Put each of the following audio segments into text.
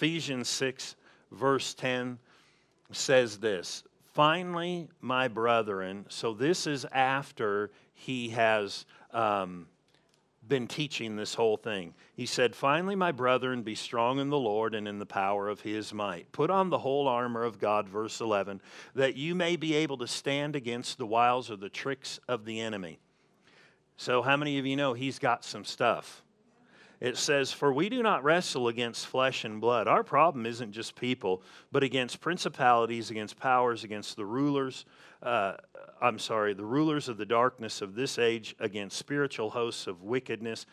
Ephesians 6, verse 10 says this Finally, my brethren, so this is after he has um, been teaching this whole thing. He said, Finally, my brethren, be strong in the Lord and in the power of his might. Put on the whole armor of God, verse 11, that you may be able to stand against the wiles or the tricks of the enemy. So, how many of you know he's got some stuff? It says, For we do not wrestle against flesh and blood. Our problem isn't just people, but against principalities, against powers, against the rulers. Uh, I'm sorry, the rulers of the darkness of this age, against spiritual hosts of wickedness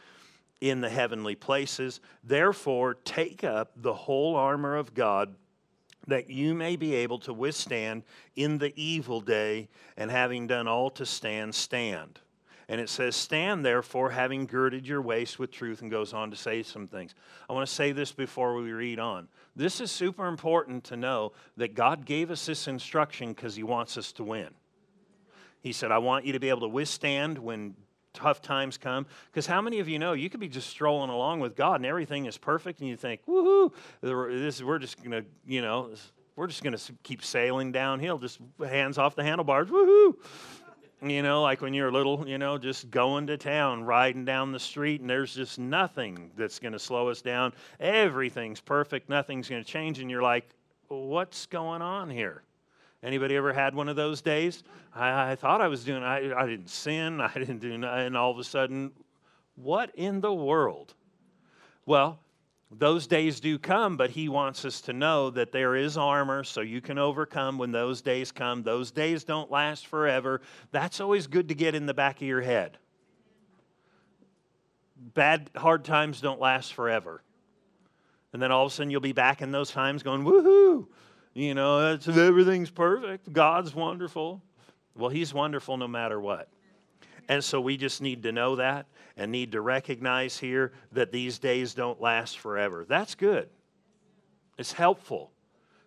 in the heavenly places. Therefore, take up the whole armor of God that you may be able to withstand in the evil day, and having done all to stand, stand. And it says, Stand therefore, having girded your waist with truth, and goes on to say some things. I want to say this before we read on. This is super important to know that God gave us this instruction because He wants us to win. He said, I want you to be able to withstand when tough times come. Because how many of you know you could be just strolling along with God and everything is perfect, and you think, woohoo, this, we're just going to, you know, we're just going to keep sailing downhill, just hands off the handlebars, woohoo. You know, like when you're little, you know, just going to town, riding down the street, and there's just nothing that's going to slow us down. Everything's perfect, nothing's going to change, and you're like, what's going on here? Anybody ever had one of those days? I, I thought I was doing, I, I didn't sin, I didn't do, and all of a sudden, what in the world? Well, those days do come, but he wants us to know that there is armor so you can overcome when those days come. Those days don't last forever. That's always good to get in the back of your head. Bad, hard times don't last forever. And then all of a sudden you'll be back in those times going, woohoo! You know, everything's perfect. God's wonderful. Well, He's wonderful no matter what. And so we just need to know that and need to recognize here that these days don't last forever. That's good. It's helpful.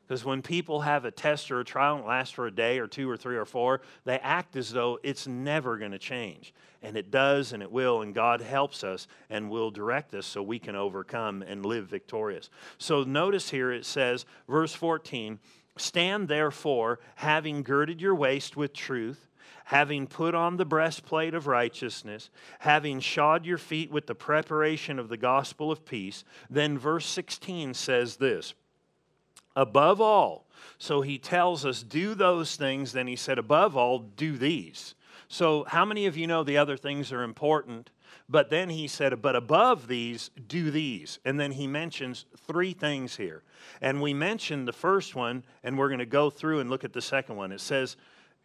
Because when people have a test or a trial and lasts for a day or two or three or four, they act as though it's never going to change. And it does and it will, and God helps us and will direct us so we can overcome and live victorious. So notice here it says, verse 14, Stand therefore, having girded your waist with truth having put on the breastplate of righteousness, having shod your feet with the preparation of the gospel of peace. Then verse 16 says this above all, so he tells us, do those things. Then he said, above all, do these. So, how many of you know the other things are important? But then he said, but above these, do these. And then he mentions three things here. And we mentioned the first one, and we're going to go through and look at the second one. It says,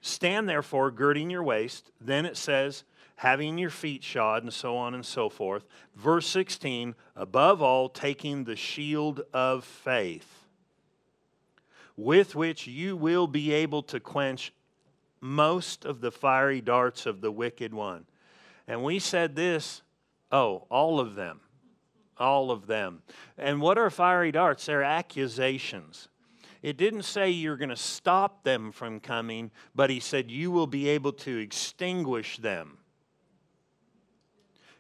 Stand therefore, girding your waist. Then it says, having your feet shod, and so on and so forth. Verse 16, above all, taking the shield of faith, with which you will be able to quench most of the fiery darts of the wicked one. And we said this, oh, all of them. All of them. And what are fiery darts? They're accusations. It didn't say you're going to stop them from coming, but he said you will be able to extinguish them.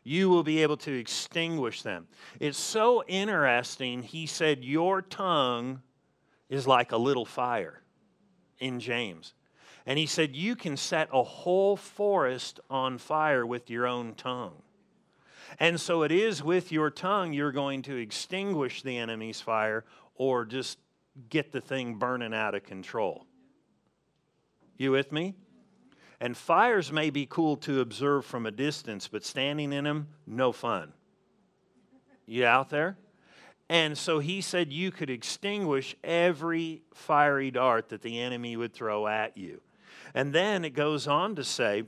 You will be able to extinguish them. It's so interesting. He said, Your tongue is like a little fire in James. And he said, You can set a whole forest on fire with your own tongue. And so it is with your tongue you're going to extinguish the enemy's fire or just get the thing burning out of control. You with me? And fires may be cool to observe from a distance, but standing in them, no fun. You out there? And so he said you could extinguish every fiery dart that the enemy would throw at you. And then it goes on to say,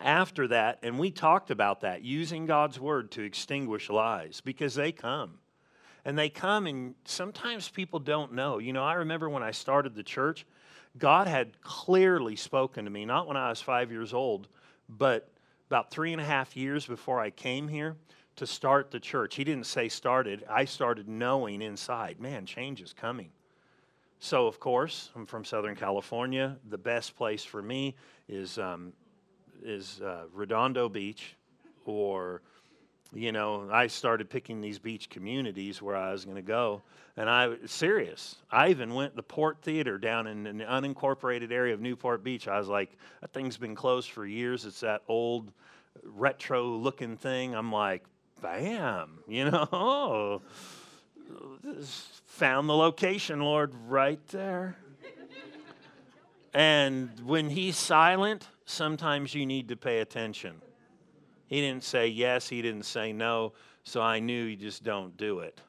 after that, and we talked about that, using God's word to extinguish lies because they come and they come and sometimes people don't know. You know, I remember when I started the church, God had clearly spoken to me, not when I was five years old, but about three and a half years before I came here to start the church. He didn't say started, I started knowing inside, man, change is coming. So, of course, I'm from Southern California. The best place for me is, um, is uh, Redondo Beach or you know, I started picking these beach communities where I was going to go. And I was serious. I even went the Port Theater down in an unincorporated area of Newport Beach. I was like, that thing's been closed for years. It's that old retro looking thing. I'm like, bam, you know, found the location, Lord, right there. and when he's silent, sometimes you need to pay attention. He didn't say yes, he didn't say no, so I knew you just don't do it.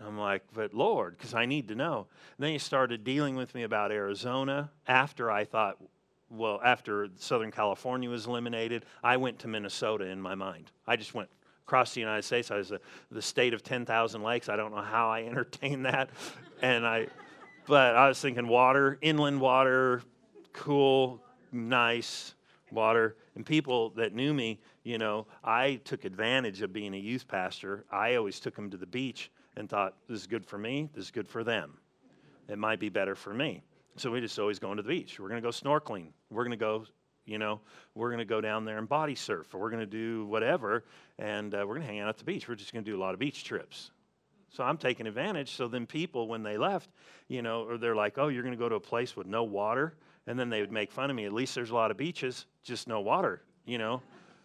I'm like, but Lord, because I need to know. And then he started dealing with me about Arizona after I thought, well, after Southern California was eliminated, I went to Minnesota in my mind. I just went across the United States. I was the, the state of 10,000 lakes. I don't know how I entertained that. and I, but I was thinking water, inland water, cool, nice water. And people that knew me, you know, I took advantage of being a youth pastor. I always took them to the beach and thought, this is good for me, this is good for them. It might be better for me. So we just always going to the beach. We're going to go snorkeling. We're going to go, you know, we're going to go down there and body surf, or we're going to do whatever, and uh, we're going to hang out at the beach. We're just going to do a lot of beach trips. So I'm taking advantage. So then people, when they left, you know, or they're like, oh, you're going to go to a place with no water, and then they would make fun of me. At least there's a lot of beaches, just no water, you know,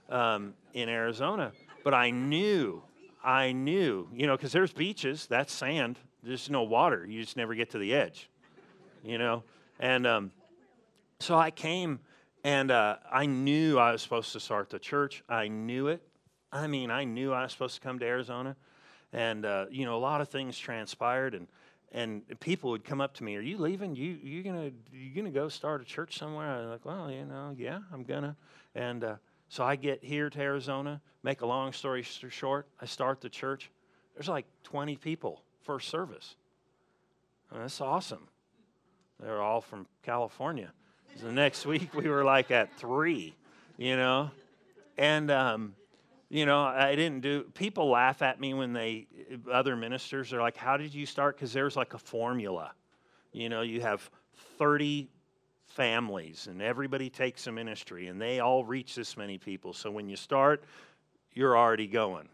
um, in Arizona. But I knew I knew, you know, because there's beaches, that's sand, there's no water. You just never get to the edge, you know. And um, so I came and uh, I knew I was supposed to start the church. I knew it. I mean, I knew I was supposed to come to Arizona. And, uh, you know, a lot of things transpired and, and people would come up to me, are you leaving? You, you gonna, you gonna go start a church somewhere? I'm like, well, you know, yeah, I'm gonna. And, uh, so I get here to Arizona, make a long story short, I start the church. There's like 20 people first service. That's awesome. They're all from California. The next week we were like at three, you know, and um, you know I didn't do. People laugh at me when they other ministers are like, "How did you start?" Because there's like a formula. You know, you have 30 families and everybody takes a ministry and they all reach this many people. So when you start, you're already going.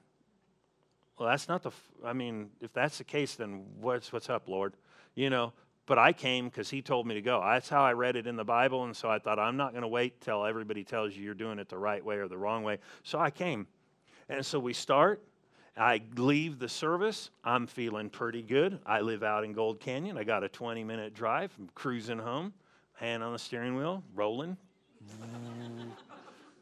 Well, that's not the, I mean, if that's the case, then what's, what's up, Lord? You know, but I came because he told me to go. That's how I read it in the Bible. And so I thought, I'm not going to wait till everybody tells you you're doing it the right way or the wrong way. So I came. And so we start. I leave the service. I'm feeling pretty good. I live out in Gold Canyon. I got a 20 minute drive. I'm cruising home hand on the steering wheel, rolling.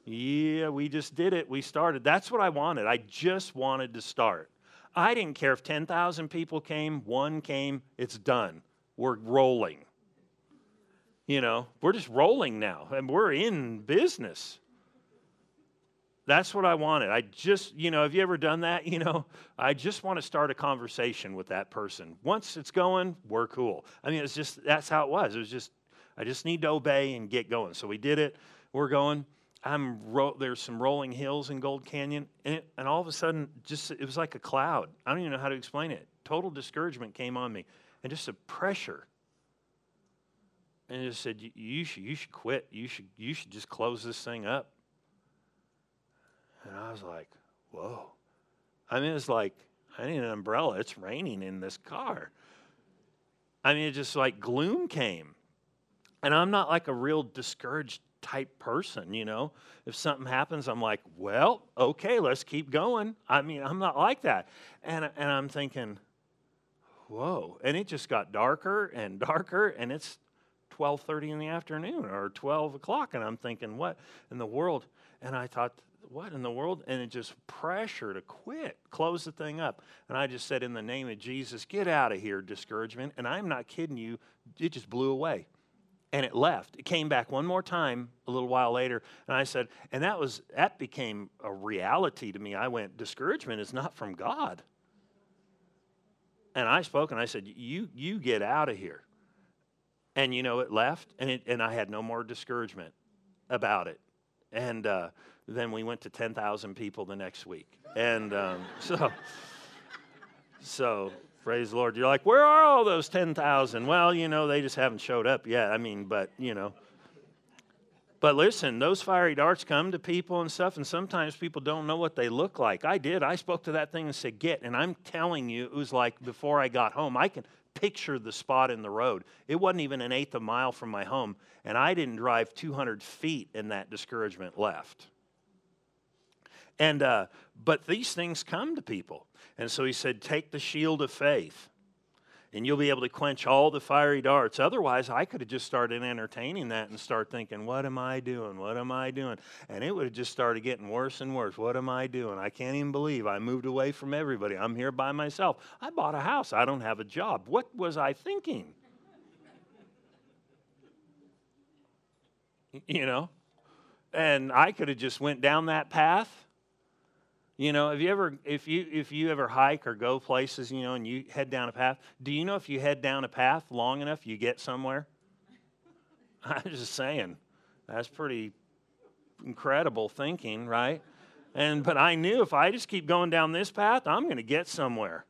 yeah, we just did it. We started. That's what I wanted. I just wanted to start. I didn't care if 10,000 people came, one came, it's done. We're rolling. You know, we're just rolling now, and we're in business. That's what I wanted. I just, you know, have you ever done that? You know, I just want to start a conversation with that person. Once it's going, we're cool. I mean, it's just, that's how it was. It was just, I just need to obey and get going. So we did it. We're going. I'm ro- there's some rolling hills in Gold Canyon, and, it, and all of a sudden, just it was like a cloud. I don't even know how to explain it. Total discouragement came on me, and just a pressure. And it just said, "You should, you should quit. You should, you should just close this thing up." And I was like, "Whoa!" I mean, it's like I need an umbrella. It's raining in this car. I mean, it just like gloom came. And I'm not like a real discouraged type person, you know. If something happens, I'm like, well, okay, let's keep going. I mean, I'm not like that. And, and I'm thinking, whoa. And it just got darker and darker, and it's 12.30 in the afternoon or 12 o'clock. And I'm thinking, what in the world? And I thought, what in the world? And it just pressure to quit, close the thing up. And I just said, in the name of Jesus, get out of here, discouragement. And I'm not kidding you, it just blew away and it left. It came back one more time a little while later, and I said, and that was that became a reality to me. I went, discouragement is not from God. And I spoke and I said, You you get out of here. And you know, it left, and it and I had no more discouragement about it. And uh, then we went to ten thousand people the next week. And um, so so Praise the Lord. You're like, where are all those 10,000? Well, you know, they just haven't showed up yet. I mean, but, you know. But listen, those fiery darts come to people and stuff, and sometimes people don't know what they look like. I did. I spoke to that thing and said, Get. And I'm telling you, it was like before I got home. I can picture the spot in the road. It wasn't even an eighth of a mile from my home, and I didn't drive 200 feet and that discouragement left. And, uh, but these things come to people. And so he said, Take the shield of faith and you'll be able to quench all the fiery darts. Otherwise, I could have just started entertaining that and start thinking, what am I doing? What am I doing? And it would have just started getting worse and worse. What am I doing? I can't even believe I moved away from everybody. I'm here by myself. I bought a house. I don't have a job. What was I thinking? you know? And I could have just went down that path you know, have you ever if you if you ever hike or go places, you know, and you head down a path, do you know if you head down a path long enough you get somewhere? I'm just saying. That's pretty incredible thinking, right? And but I knew if I just keep going down this path, I'm going to get somewhere.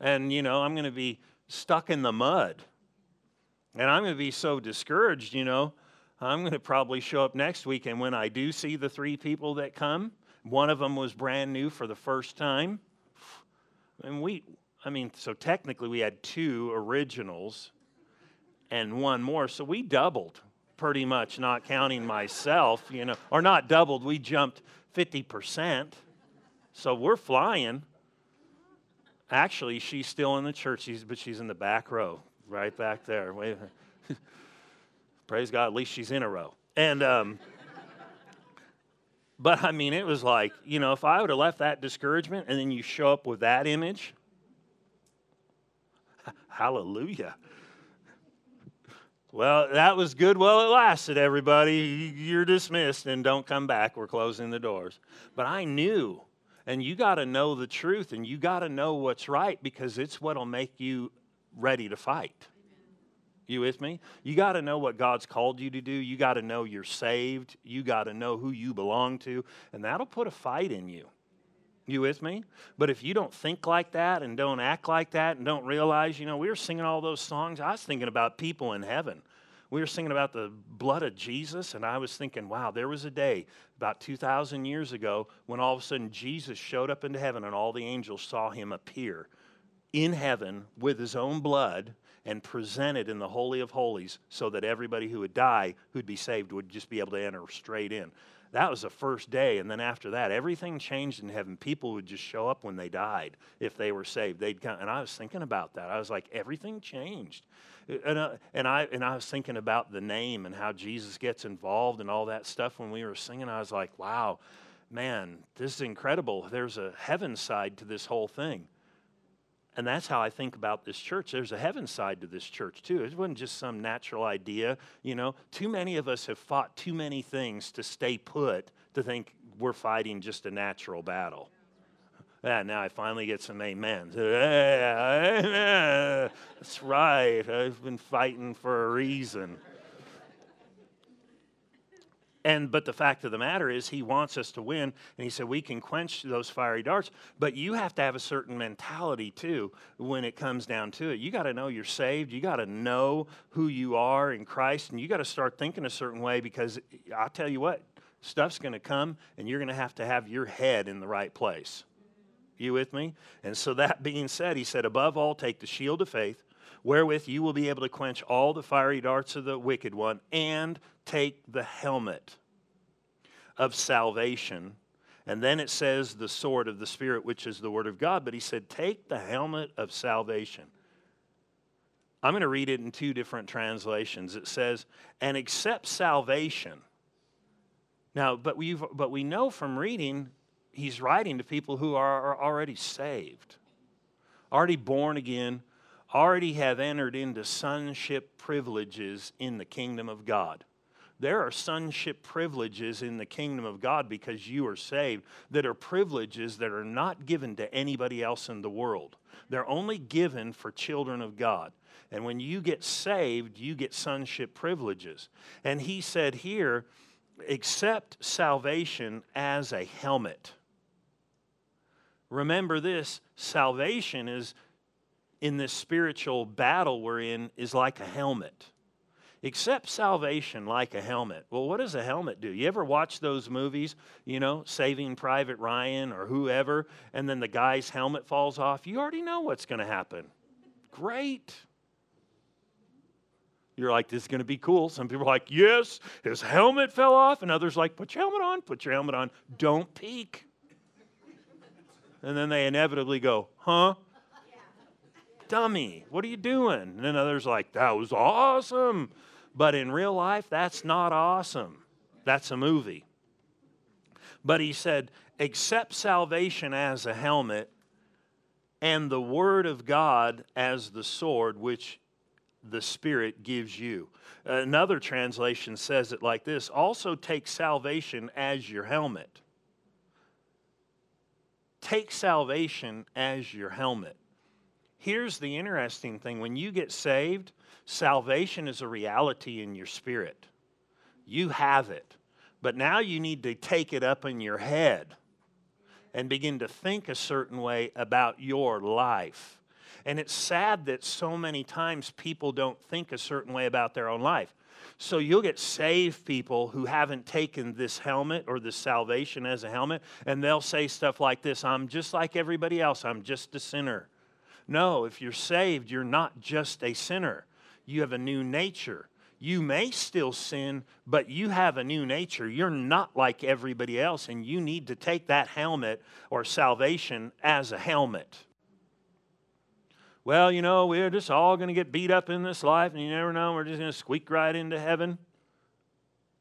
And you know, I'm going to be stuck in the mud. And I'm going to be so discouraged, you know. I'm going to probably show up next week and when I do see the three people that come, one of them was brand new for the first time. And we, I mean, so technically we had two originals and one more. So we doubled pretty much, not counting myself, you know, or not doubled, we jumped 50%. So we're flying. Actually, she's still in the church, but she's in the back row, right back there. Praise God, at least she's in a row. And, um, but I mean, it was like, you know, if I would have left that discouragement and then you show up with that image, hallelujah. Well, that was good while it lasted, everybody. You're dismissed and don't come back. We're closing the doors. But I knew, and you got to know the truth and you got to know what's right because it's what'll make you ready to fight. You with me? You got to know what God's called you to do. You got to know you're saved. You got to know who you belong to, and that'll put a fight in you. You with me? But if you don't think like that and don't act like that and don't realize, you know, we were singing all those songs. I was thinking about people in heaven. We were singing about the blood of Jesus, and I was thinking, wow, there was a day about 2,000 years ago when all of a sudden Jesus showed up into heaven and all the angels saw him appear in heaven with his own blood and presented in the Holy of Holies so that everybody who would die, who'd be saved, would just be able to enter straight in. That was the first day. And then after that, everything changed in heaven. People would just show up when they died if they were saved. They'd come, and I was thinking about that. I was like, everything changed. And, uh, and, I, and I was thinking about the name and how Jesus gets involved and all that stuff when we were singing. I was like, wow, man, this is incredible. There's a heaven side to this whole thing. And that's how I think about this church. There's a heaven side to this church, too. It wasn't just some natural idea. You know, too many of us have fought too many things to stay put to think we're fighting just a natural battle. Yeah, now I finally get some amens. amen That's right. I've been fighting for a reason. And but the fact of the matter is he wants us to win. And he said we can quench those fiery darts, but you have to have a certain mentality too when it comes down to it. You got to know you're saved. You got to know who you are in Christ, and you got to start thinking a certain way because I'll tell you what, stuff's going to come, and you're going to have to have your head in the right place. You with me? And so that being said, he said, above all, take the shield of faith wherewith you will be able to quench all the fiery darts of the wicked one, and take the helmet of salvation. And then it says the sword of the Spirit, which is the Word of God. But he said, take the helmet of salvation. I'm going to read it in two different translations. It says, and accept salvation. Now, but, we've, but we know from reading, he's writing to people who are, are already saved, already born again, already have entered into sonship privileges in the kingdom of God. There are sonship privileges in the kingdom of God because you are saved that are privileges that are not given to anybody else in the world. They're only given for children of God. And when you get saved, you get sonship privileges. And he said here, accept salvation as a helmet. Remember this salvation is in this spiritual battle we're in is like a helmet. Accept salvation like a helmet. Well, what does a helmet do? You ever watch those movies, you know, Saving Private Ryan or whoever, and then the guy's helmet falls off? You already know what's going to happen. Great. You're like, this is going to be cool. Some people are like, yes, his helmet fell off. And others like, put your helmet on, put your helmet on. Don't peek. And then they inevitably go, huh? Dummy, what are you doing? And then others like, that was awesome. But in real life, that's not awesome. That's a movie. But he said, accept salvation as a helmet and the word of God as the sword which the Spirit gives you. Another translation says it like this also take salvation as your helmet. Take salvation as your helmet. Here's the interesting thing when you get saved, salvation is a reality in your spirit. You have it. But now you need to take it up in your head and begin to think a certain way about your life. And it's sad that so many times people don't think a certain way about their own life. So you'll get saved people who haven't taken this helmet or this salvation as a helmet, and they'll say stuff like this I'm just like everybody else, I'm just a sinner. No, if you're saved, you're not just a sinner, you have a new nature. You may still sin, but you have a new nature. You're not like everybody else, and you need to take that helmet or salvation as a helmet well, you know, we're just all going to get beat up in this life, and you never know, we're just going to squeak right into heaven,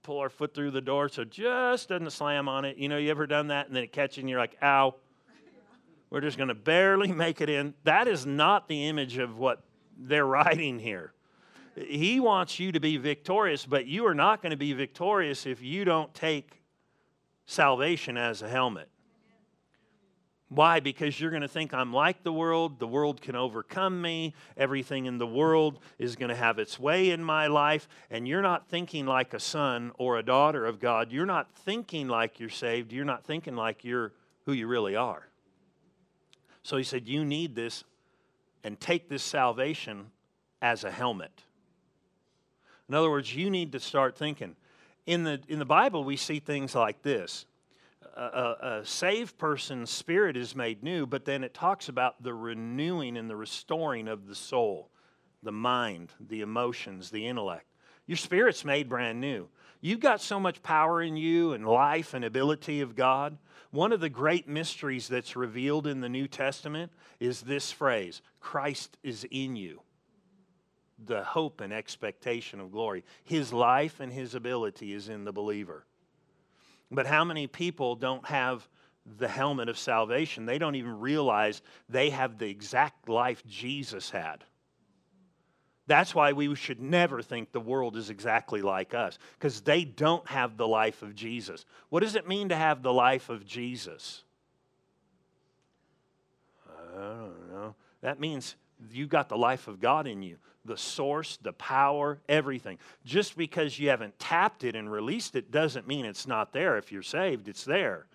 pull our foot through the door so just doesn't slam on it. You know, you ever done that, and then it catches and you're like, ow. We're just going to barely make it in. That is not the image of what they're writing here. He wants you to be victorious, but you are not going to be victorious if you don't take salvation as a helmet. Why? Because you're going to think I'm like the world. The world can overcome me. Everything in the world is going to have its way in my life. And you're not thinking like a son or a daughter of God. You're not thinking like you're saved. You're not thinking like you're who you really are. So he said, You need this and take this salvation as a helmet. In other words, you need to start thinking. In the, in the Bible, we see things like this a, a, saved person's spirit is made new, but then it talks about the renewing and the restoring of the soul, the mind, the emotions, the intellect. Your spirit's made brand new. You've got so much power in you and life and ability of God. One of the great mysteries that's revealed in the New Testament is this phrase Christ is in you. The hope and expectation of glory. His life and his ability is in the believer. But how many people don't have the helmet of salvation? They don't even realize they have the exact life Jesus had. That's why we should never think the world is exactly like us, because they don't have the life of Jesus. What does it mean to have the life of Jesus? I don't know. That means you got the life of God in you the source, the power, everything. Just because you haven't tapped it and released it doesn't mean it's not there. If you're saved, it's there.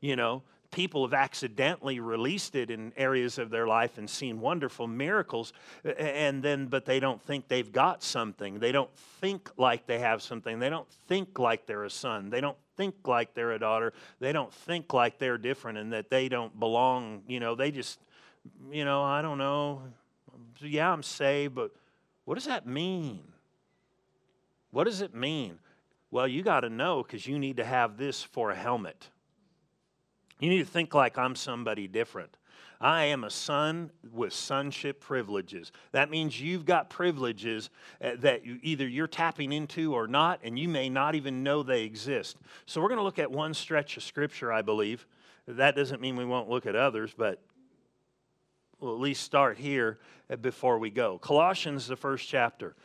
You know, people have accidentally released it in areas of their life and seen wonderful miracles and then but they don't think they've got something they don't think like they have something they don't think like they're a son they don't think like they're a daughter they don't think like they're different and that they don't belong you know they just you know i don't know yeah i'm saved but what does that mean? What does it mean? Well, you got to know because you need to have this for a helmet. You need to think like I'm somebody different. I am a son with sonship privileges. That means you've got privileges uh, that you, either you're tapping into or not, and you may not even know they exist. So, we're going to look at one stretch of scripture, I believe. That doesn't mean we won't look at others, but we'll at least start here before we go. Colossians, the first chapter.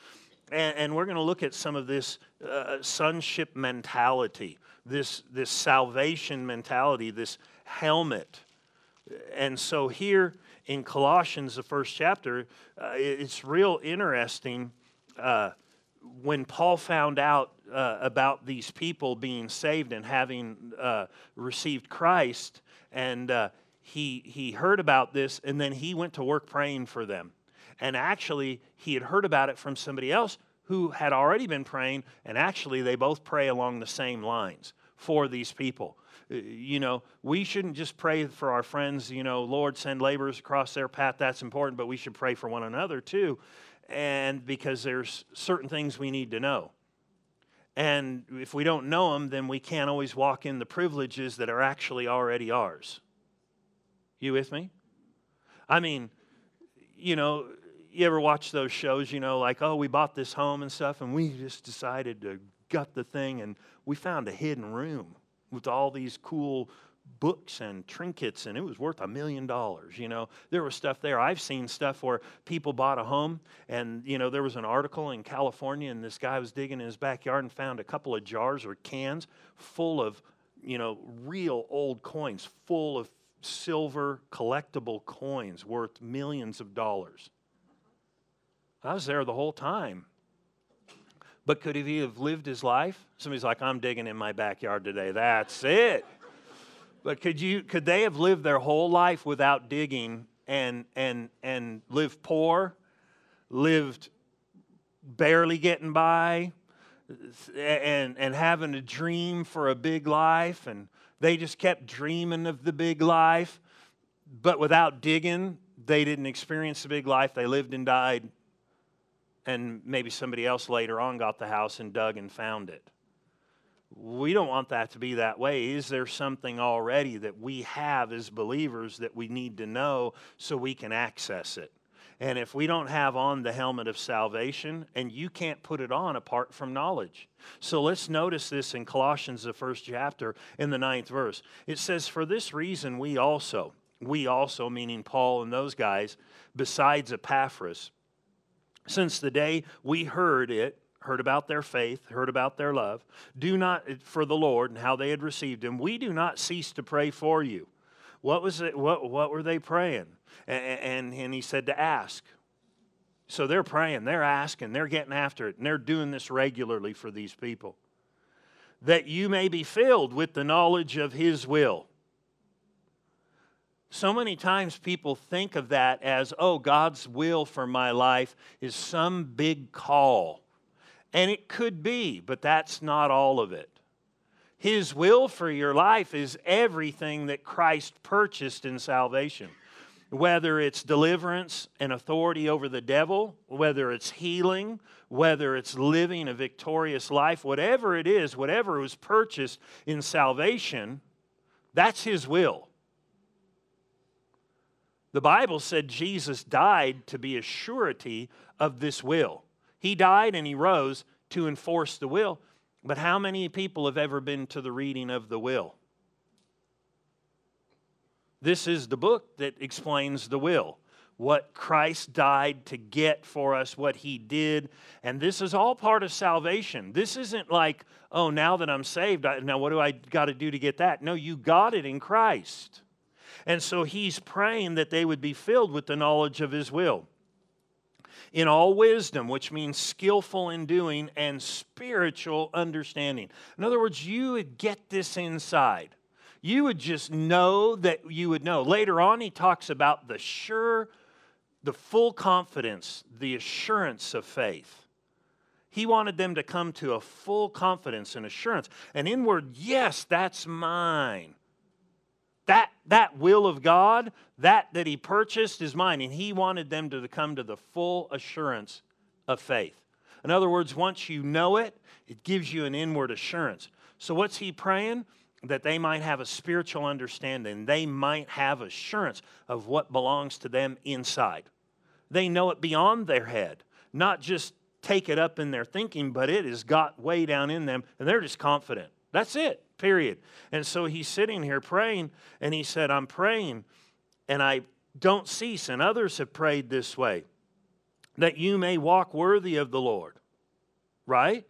And, and we're going to look at some of this uh, sonship mentality, this, this salvation mentality, this helmet. And so here in Colossians, the first chapter, uh, it's real interesting. Uh, when Paul found out uh, about these people being saved and having uh, received Christ, and uh, he, he heard about this and then he went to work praying for them. And actually, he had heard about it from somebody else who had already been praying, and actually they both pray along the same lines for these people. Uh, you know, we shouldn't just pray for our friends, you know, Lord, send laborers across their path. That's important, but we should pray for one another too. And because there's certain things we need to know. And if we don't know them, then we can't always walk in the privileges that are actually already ours. You with me? I mean, you know, you ever watch those shows, you know, like, oh, we bought this home and stuff, and we just decided to gut the thing, and we found a hidden room with all these cool books and trinkets and it was worth a million dollars you know? There was stuff there. I've seen stuff where people bought a home and you know there was an article in california and this guy was digging in his backyard and found a couple of jars or cans full of you know real old coins full of silver collectible coins worth millions of dollars i was there the whole time but could he have lived his life? Somebody's like, I'm digging in my backyard today. That's it. But could you could they have lived their whole life without digging and and and lived poor, lived barely getting by, and and having a dream for a big life, and they just kept dreaming of the big life, but without digging, they didn't experience the big life. They lived and died and maybe somebody else later on got the house and dug and found it. We don't want that to be that way. Is there something already that we have as believers that we need to know so we can access it? And if we don't have on the helmet of salvation, and you can't put it on apart from knowledge. So let's notice this in Colossians, the first chapter, in the ninth verse. It says, For this reason, we also, we also, meaning Paul and those guys, besides Epaphras, since the day we heard it, heard about their faith, heard about their love, do not for the Lord and how they had received him, we do not cease to pray for you. What was it? What, what were they praying? And, and, and he said to ask. So they're praying, they're asking, they're getting after it, and they're doing this regularly for these people. That you may be filled with the knowledge of his will so many times people think of that as, oh, God's will for my life is some big call. And it could be, but that's not all of it. His will for your life is everything that Christ purchased in salvation. Whether it's deliverance and authority over the devil, whether it's healing, whether it's living a victorious life, whatever it is, whatever was purchased in salvation, that's His will. The Bible said Jesus died to be a surety of this will. He died and he rose to enforce the will. But how many people have ever been to the reading of the will? This is the book that explains the will, what Christ died to get for us, what he did. And this is all part of salvation. This isn't like, oh, now that I'm saved, now what do I got to do to get that? No, you got it in Christ. And so he's praying that they would be filled with the knowledge of his will. In all wisdom, which means skillful in doing, and spiritual understanding. In other words, you would get this inside. You would just know that you would know. Later on, he talks about the sure, the full confidence, the assurance of faith. He wanted them to come to a full confidence and assurance, an inward, yes, that's mine. That, that will of God, that that he purchased is mine. And he wanted them to come to the full assurance of faith. In other words, once you know it, it gives you an inward assurance. So what's he praying? That they might have a spiritual understanding. They might have assurance of what belongs to them inside. They know it beyond their head, not just take it up in their thinking, but it has got way down in them, and they're just confident. That's it period. And so he's sitting here praying, and he said, I'm praying, and I don't cease. And others have prayed this way that you may walk worthy of the Lord. Right?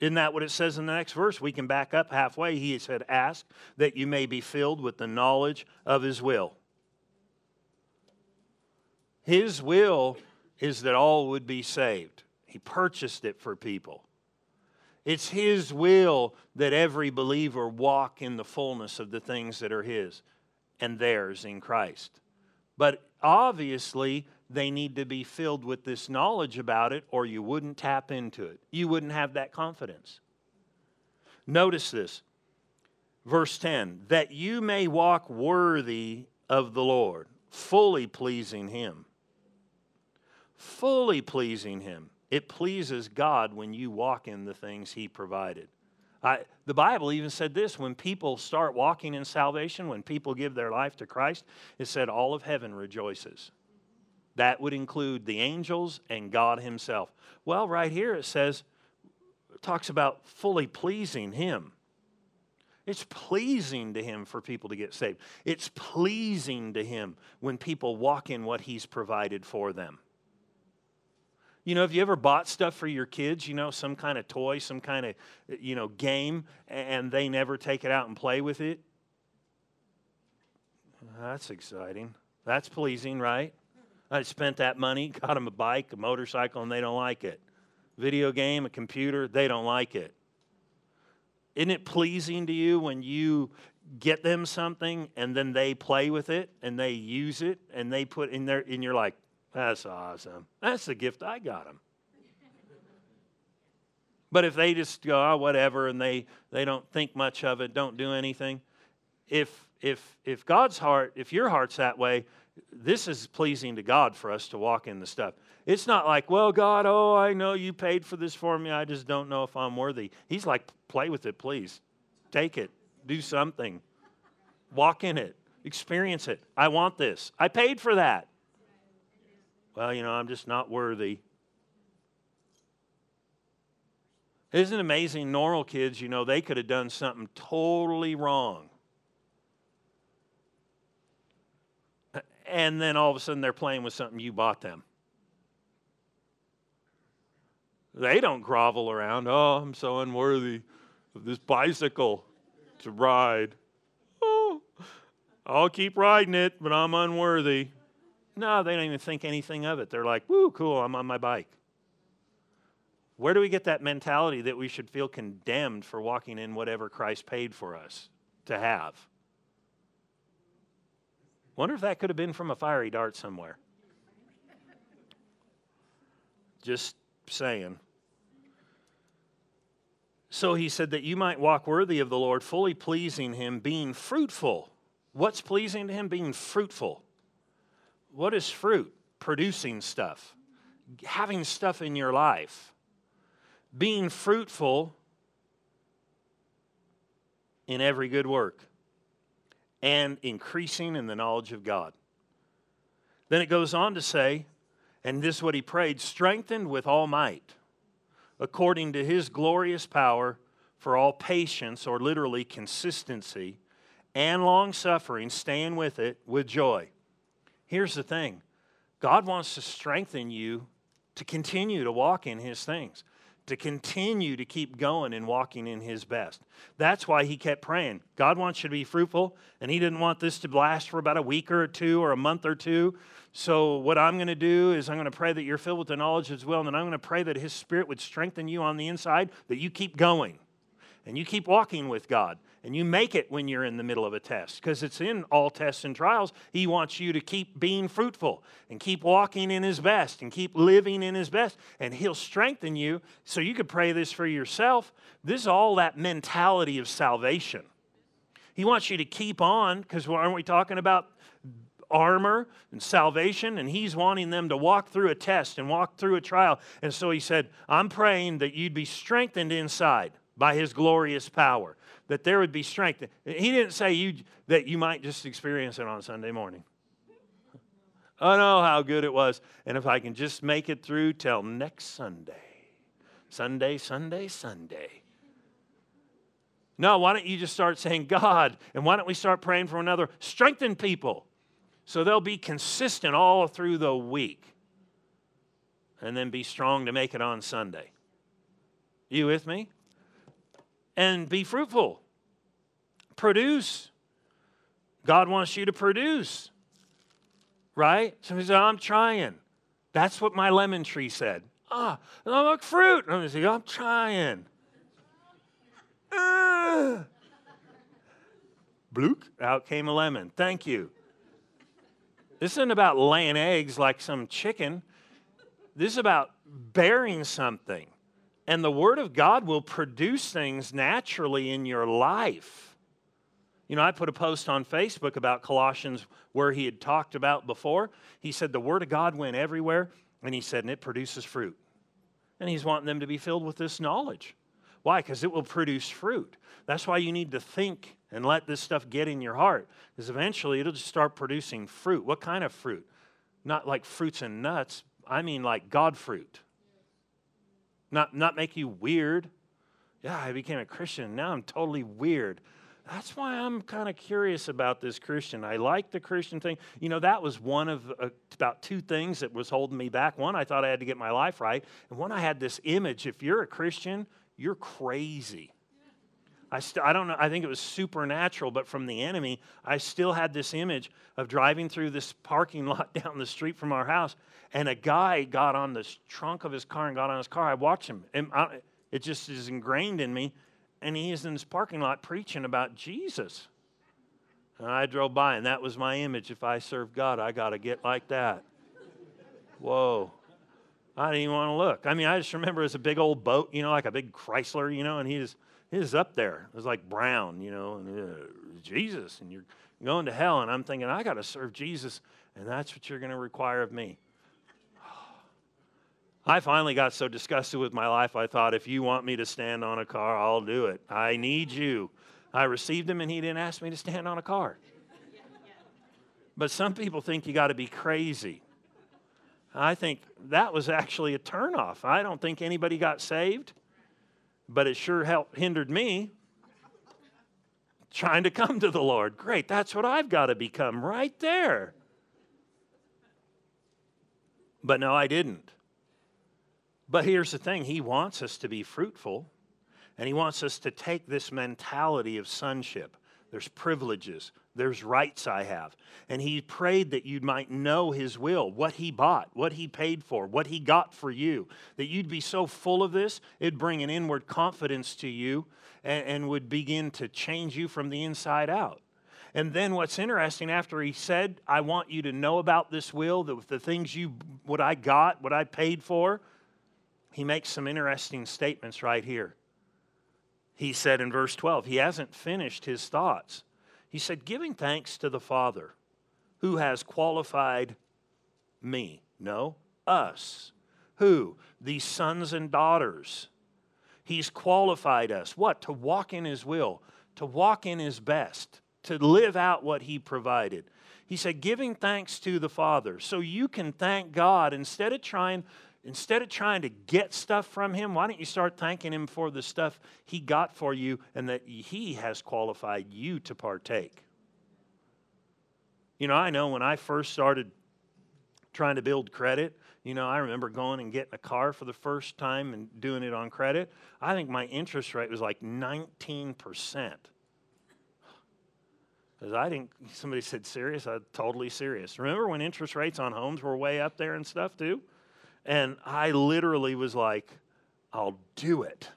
Isn't that what it says in the next verse? We can back up halfway. He said, Ask that you may be filled with the knowledge of his will. His will is that all would be saved. He purchased it for people. It's His will that every believer walk in the fullness of the things that are His and theirs in Christ. But obviously, they need to be filled with this knowledge about it, or you wouldn't tap into it. You wouldn't have that confidence. Notice this. Verse 10 that you may walk worthy of the Lord, fully pleasing Him. Fully pleasing Him. It pleases God when you walk in the things He provided. I, the Bible even said this when people start walking in salvation, when people give their life to Christ, it said all of heaven rejoices. That would include the angels and God Himself. Well, right here it says, talks about fully pleasing Him. It's pleasing to Him for people to get saved. It's pleasing to Him when people walk in what He's provided for them. You know, have you ever bought stuff for your kids, you know, some kind of toy, some kind of, you know, game, and they never take it out and play with it? That's exciting. That's pleasing, right? I spent that money, got them a bike, a motorcycle, and they don't like it. Video game, a computer, they don't like it. Isn't it pleasing to you when you get them something and then they play with it and they use it and they put in there and you're like, that's awesome. That's the gift I got them. But if they just go, oh, whatever, and they, they don't think much of it, don't do anything, if, if, if God's heart, if your heart's that way, this is pleasing to God for us to walk in the stuff. It's not like, well, God, oh, I know you paid for this for me. I just don't know if I'm worthy. He's like, play with it, please. Take it. Do something. Walk in it. Experience it. I want this. I paid for that well, you know, I'm just not worthy. Isn't it amazing? Normal kids, you know, they could have done something totally wrong. And then all of a sudden they're playing with something you bought them. They don't grovel around, oh, I'm so unworthy of this bicycle to ride. Oh, I'll keep riding it, but I'm unworthy. No, they don't even think anything of it. They're like, woo, cool, I'm on my bike. Where do we get that mentality that we should feel condemned for walking in whatever Christ paid for us to have? Wonder if that could have been from a fiery dart somewhere. Just saying. So he said that you might walk worthy of the Lord, fully pleasing him, being fruitful. What's pleasing to him? Being fruitful. What is fruit? Producing stuff, having stuff in your life, being fruitful in every good work, and increasing in the knowledge of God. Then it goes on to say, and this is what he prayed strengthened with all might, according to his glorious power, for all patience, or literally consistency, and long suffering, staying with it with joy Here's the thing God wants to strengthen you to continue to walk in His things, to continue to keep going and walking in His best. That's why He kept praying. God wants you to be fruitful, and He didn't want this to last for about a week or two or a month or two. So, what I'm going to do is, I'm going to pray that you're filled with the knowledge as well, and then I'm going to pray that His Spirit would strengthen you on the inside, that you keep going and you keep walking with God and you make it when you're in the middle of a test because it's in all tests and trials. He wants you to keep being fruitful and keep walking in His best and keep living in His best, and He'll strengthen you. So you could pray this for yourself. This is all that mentality of salvation. He wants you to keep on because aren't we talking about armor and salvation, and he's wanting them to walk through a test and walk through a trial. And so he said, I'm praying that you'd be strengthened inside by his glorious power, that there would be strength. He didn't say you, that you might just experience it on Sunday morning. I know how good it was. And if I can just make it through till next Sunday. Sunday, Sunday, Sunday. No, why don't you just start saying, God, and why don't we start praying for another? Strengthen people so they'll be consistent all through the week and then be strong to make it on Sunday. You with me? And be fruitful. Produce. God wants you to produce. Right? Somebody said, I'm trying. That's what my lemon tree said. Ah, and I look fruit. And I'm saying, I'm trying. Uh. Bloop, out came a lemon. Thank you. This isn't about laying eggs like some chicken. This is about bearing something. And the Word of God will produce things naturally in your life. You know, I put a post on Facebook about Colossians where he had talked about before. He said the Word of God went everywhere, and he said, and it produces fruit. And he's wanting them to be filled with this knowledge. Why? Because it will produce fruit. That's why you need to think and let this stuff get in your heart, because eventually it'll just start producing fruit. What kind of fruit? Not like fruits and nuts, I mean like God fruit. Not, not make you weird. Yeah, I became a Christian. Now I'm totally weird. That's why I'm kind of curious about this Christian. I like the Christian thing. You know, that was one of uh, about two things that was holding me back. One, I thought I had to get my life right. And one, I had this image if you're a Christian, you're crazy. I, st- I don't know, I think it was supernatural, but from the enemy, I still had this image of driving through this parking lot down the street from our house, and a guy got on the trunk of his car and got on his car. I watched him, I, it just is ingrained in me, and he is in this parking lot preaching about Jesus. And I drove by, and that was my image. If I serve God, I got to get like that. Whoa. I didn't even want to look. I mean, I just remember it's a big old boat, you know, like a big Chrysler, you know, and he just is up there. It was like brown, you know, and, uh, Jesus, and you're going to hell. And I'm thinking, I got to serve Jesus, and that's what you're going to require of me. I finally got so disgusted with my life, I thought, if you want me to stand on a car, I'll do it. I need you. I received him, and he didn't ask me to stand on a car. But some people think you got to be crazy. I think that was actually a turnoff. I don't think anybody got saved but it sure helped hindered me trying to come to the Lord. Great, that's what I've got to become right there. But no, I didn't. But here's the thing He wants us to be fruitful, and He wants us to take this mentality of sonship. There's privileges, there's rights I have. And he prayed that you might know his will, what he bought, what he paid for, what he got for you. That you'd be so full of this, it'd bring an inward confidence to you and, and would begin to change you from the inside out. And then what's interesting, after he said, I want you to know about this will, the, the things you, what I got, what I paid for, he makes some interesting statements right here. He said in verse 12, he hasn't finished his thoughts. He said, giving thanks to the Father who has qualified me. No, us. Who? These sons and daughters. He's qualified us. What? To walk in His will, to walk in His best, to live out what He provided. He said, giving thanks to the Father. So you can thank God instead of trying Instead of trying to get stuff from Him, why don't you start thanking Him for the stuff He got for you and that He has qualified you to partake? You know, I know when I first started trying to build credit, you know, I remember going and getting a car for the first time and doing it on credit. I think my interest rate was like 19%. Because I didn't, somebody said serious, I totally serious. Remember when interest rates on homes were way up there and stuff too? And I literally was like, I'll do it.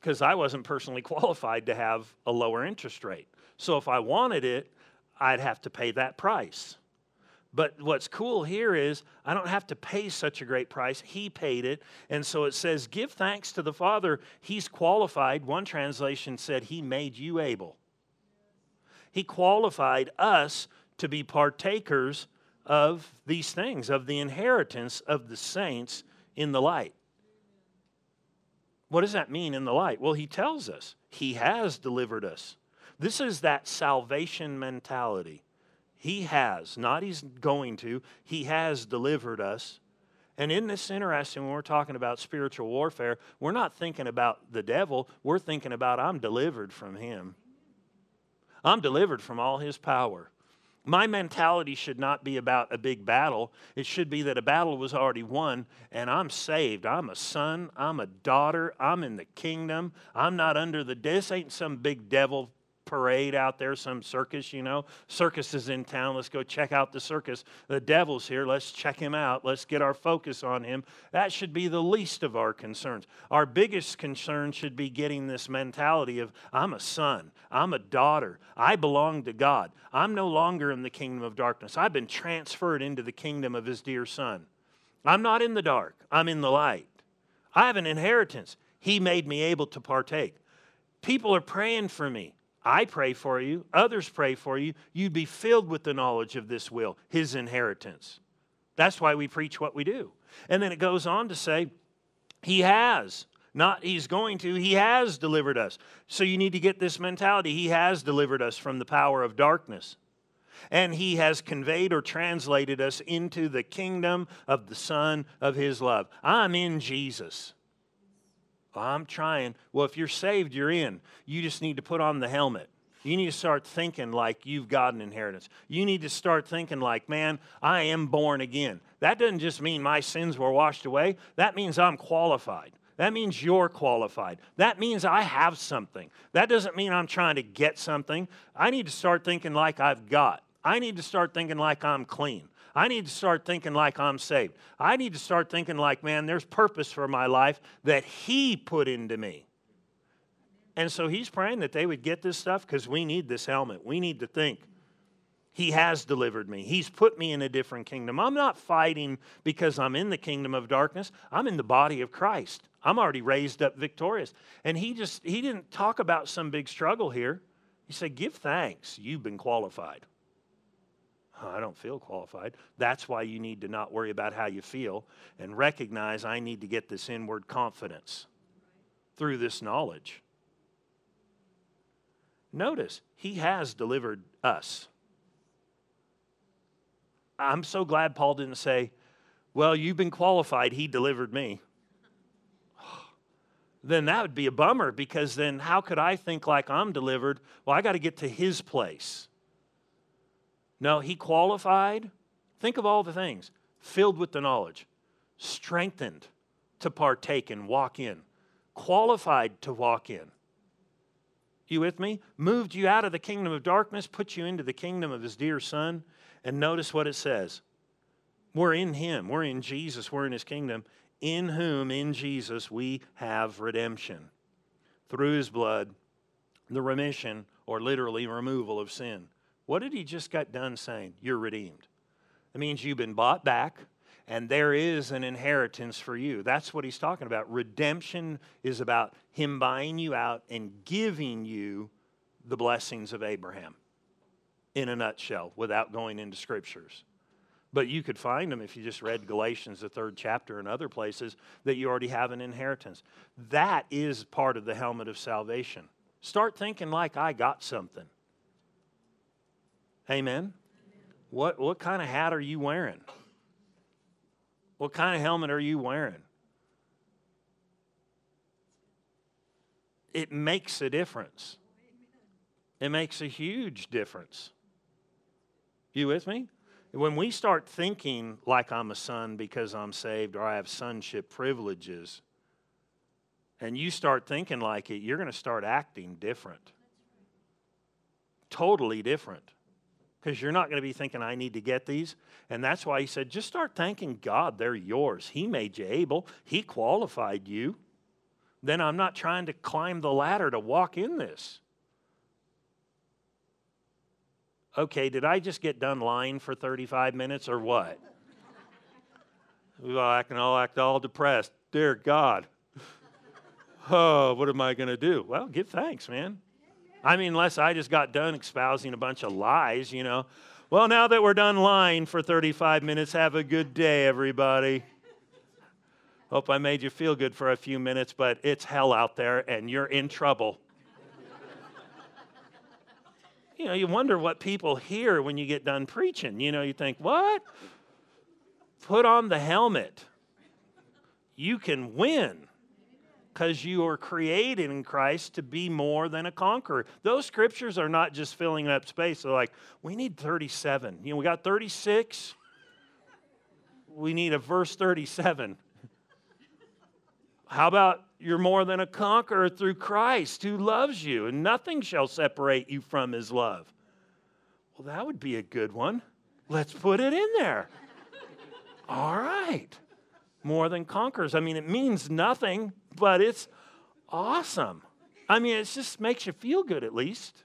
Because I wasn't personally qualified to have a lower interest rate. So if I wanted it, I'd have to pay that price. But what's cool here is I don't have to pay such a great price. He paid it. And so it says, Give thanks to the Father. He's qualified. One translation said, He made you able. He qualified us to be partakers of these things, of the inheritance of the saints in the light. What does that mean in the light? Well, he tells us he has delivered us. This is that salvation mentality. He has, not he's going to, he has delivered us. And isn't this interesting when we're talking about spiritual warfare? We're not thinking about the devil, we're thinking about I'm delivered from him. I'm delivered from all his power. My mentality should not be about a big battle. It should be that a battle was already won and I'm saved. I'm a son. I'm a daughter. I'm in the kingdom. I'm not under the, this ain't some big devil parade out there, some circus, you know. Circus is in town. Let's go check out the circus. The devil's here. Let's check him out. Let's get our focus on him. That should be the least of our concerns. Our biggest concern should be getting this mentality of I'm a son, I'm a daughter, I belong to God. I'm no longer in the kingdom of darkness. I've been transferred into the kingdom of his dear son. I'm not in the dark, I'm in the light. I have an inheritance. He made me able to partake. People are praying for me. I pray for you, others pray for you. You'd be filled with the knowledge of this will, his inheritance. That's why we preach what we do. And then it goes on to say, He has, not He's going to, He has delivered us. So you need to get this mentality. He has delivered us from the power of darkness. And He has conveyed or translated us into the kingdom of the Son of His love. I'm in Jesus. I'm trying. Well, if you're saved, you're in. You just need to put on the helmet. You need to start thinking like you've got an inheritance. You need to start thinking like, man, I am born again. That doesn't just mean my sins were washed away, that means I'm qualified. That means you're qualified. That means I have something. That doesn't mean I'm trying to get something. I need to start thinking like I've got. I need to start thinking like I'm clean. I need to start thinking like I'm saved. I need to start thinking like, man, there's purpose for my life that He put into me. And so he's praying that they would get this stuff because we need this helmet. We need to think. He has delivered me. He's put me in a different kingdom. I'm not fighting because I'm in the kingdom of darkness. I'm in the body of Christ. I'm already raised up victorious. And he just he didn't talk about some big struggle here. He said, "Give thanks. You've been qualified." I don't feel qualified. That's why you need to not worry about how you feel and recognize I need to get this inward confidence through this knowledge. Notice, he has delivered us. I'm so glad Paul didn't say, Well, you've been qualified, he delivered me. then that would be a bummer because then how could I think like I'm delivered? Well, I got to get to his place. No, he qualified. Think of all the things filled with the knowledge, strengthened to partake and walk in, qualified to walk in. You with me? Moved you out of the kingdom of darkness, put you into the kingdom of his dear son. And notice what it says. We're in him, we're in Jesus, we're in his kingdom, in whom, in Jesus, we have redemption. Through his blood, the remission, or literally removal of sin. What did he just got done saying? You're redeemed. It means you've been bought back and there is an inheritance for you. That's what he's talking about. Redemption is about him buying you out and giving you the blessings of Abraham in a nutshell without going into scriptures. But you could find them if you just read Galatians, the third chapter, and other places that you already have an inheritance. That is part of the helmet of salvation. Start thinking like I got something. Amen. What, what kind of hat are you wearing? What kind of helmet are you wearing? It makes a difference. It makes a huge difference. You with me? When we start thinking like I'm a son because I'm saved or I have sonship privileges, and you start thinking like it, you're going to start acting different. Totally different because you're not going to be thinking, I need to get these. And that's why he said, just start thanking God. They're yours. He made you able, He qualified you. Then I'm not trying to climb the ladder to walk in this. Okay, did I just get done lying for 35 minutes or what? well, I can all act all depressed. Dear God. Oh, what am I going to do? Well, give thanks, man. I mean, unless I just got done espousing a bunch of lies, you know. Well, now that we're done lying for 35 minutes, have a good day, everybody. Hope I made you feel good for a few minutes, but it's hell out there and you're in trouble. you know, you wonder what people hear when you get done preaching. You know, you think, what? Put on the helmet. You can win because you are created in Christ to be more than a conqueror. Those scriptures are not just filling up space. They're like, we need 37. You know, we got 36. We need a verse 37. How about you're more than a conqueror through Christ who loves you, and nothing shall separate you from his love? Well, that would be a good one. Let's put it in there. All right. More than conquerors. I mean, it means nothing, but it's awesome. I mean, it just makes you feel good at least.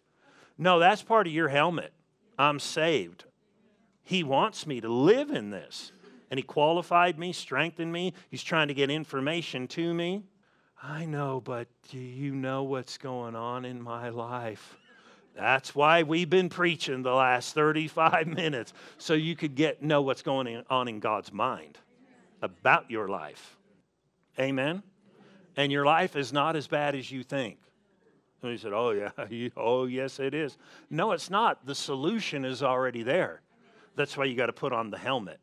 No, that's part of your helmet. I'm saved. He wants me to live in this. And He qualified me, strengthened me. He's trying to get information to me. I know, but do you know what's going on in my life? That's why we've been preaching the last 35 minutes, so you could get know what's going on in God's mind about your life. Amen. And your life is not as bad as you think. And he said, Oh, yeah. Oh, yes, it is. No, it's not. The solution is already there. That's why you got to put on the helmet.